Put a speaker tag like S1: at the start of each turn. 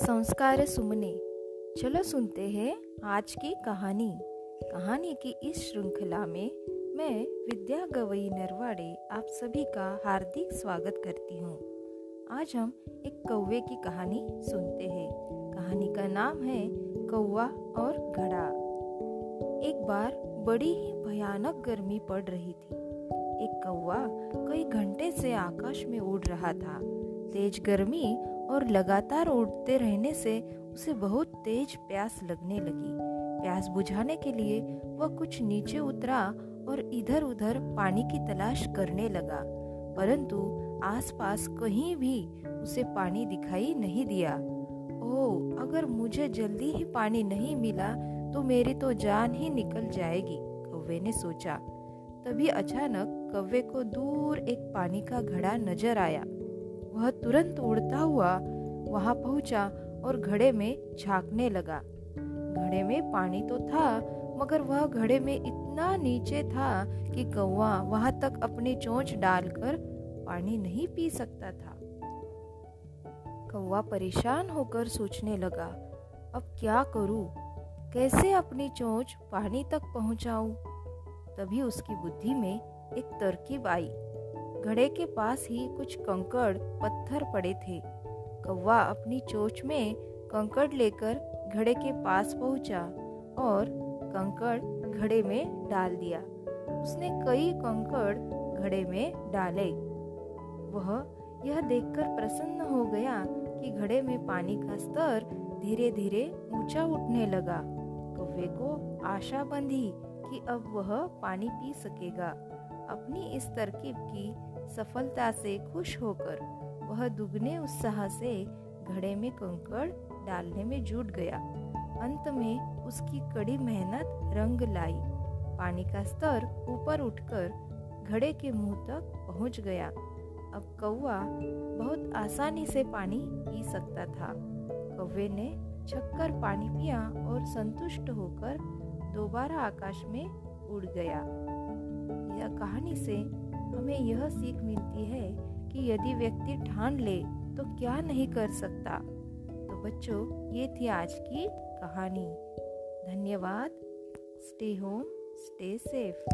S1: संस्कार सुमने। चलो सुनते हैं आज की कहानी। कहानी की इस श्रृंखला में मैं विद्या गवई नरवाड़े आप सभी का हार्दिक स्वागत करती हूँ। आज हम एक कौवे की कहानी सुनते हैं। कहानी का नाम है कौवा और घड़ा। एक बार बड़ी ही भयानक गर्मी पड़ रही थी। एक कौवा कई घंटे से आकाश में उड़ रहा था। तेज गर्मी और लगातार उड़ते रहने से उसे बहुत तेज प्यास लगने लगी। प्यास बुझाने के लिए वह कुछ नीचे उतरा और इधर उधर पानी की तलाश करने लगा, परंतु आसपास कहीं भी उसे पानी दिखाई नहीं दिया। ओ अगर मुझे जल्दी ही पानी नहीं मिला तो मेरी तो जान ही निकल जाएगी, कौवे ने सोचा। तभी अचानक कौवे को दूर एक पानी का घड़ा नज़र आया। वह तुरंत उड़ता हुआ वहाँ पहुँचा और घड़े में झांकने लगा। घड़े में पानी तो था, मगर वह घड़े में इतना नीचे था कि कौवा वहाँ तक अपनी चोंच डालकर पानी नहीं पी सकता था। कौवा परेशान होकर सोचने लगा, अब क्या करूँ? कैसे अपनी चोंच पानी तक पहुंचाऊं? तभी उसकी बुद्धि में एक तरकीब आई। घड़े के पास ही कुछ कंकड़ पत्थर पड़े थे। कौवा अपनी चोच में कंकड़ लेकर घड़े के पास पहुँचा और कंकड़ घड़े में डाल दिया। उसने कई कंकड़ घड़े में डाले। वह यह देखकर प्रसन्न हो गया कि घड़े में पानी का स्तर धीरे धीरे ऊँचा उठने लगा। कौवे को आशा बंधी कि अब वह पानी पी सकेगा। अपनी इस तरकीब की सफलता से खुश होकर वह दुगने उत्साह से घड़े में कंकड़ डालने में जुट गया। अंत में उसकी कड़ी मेहनत रंग लाई। पानी का स्तर ऊपर उठकर घड़े के मुँह तक पहुँच गया। अब कौवा बहुत आसानी से पानी पी सकता था। कौवे ने छक्कर पानी पिया और संतुष्ट होकर दोबारा आकाश में उड़ गया। यह कहानी से हमें यह सीख मिलती है कि यदि व्यक्ति ठान ले तो क्या नहीं कर सकता? तो बच्चों, ये थी आज की कहानी। धन्यवाद। Stay home stay safe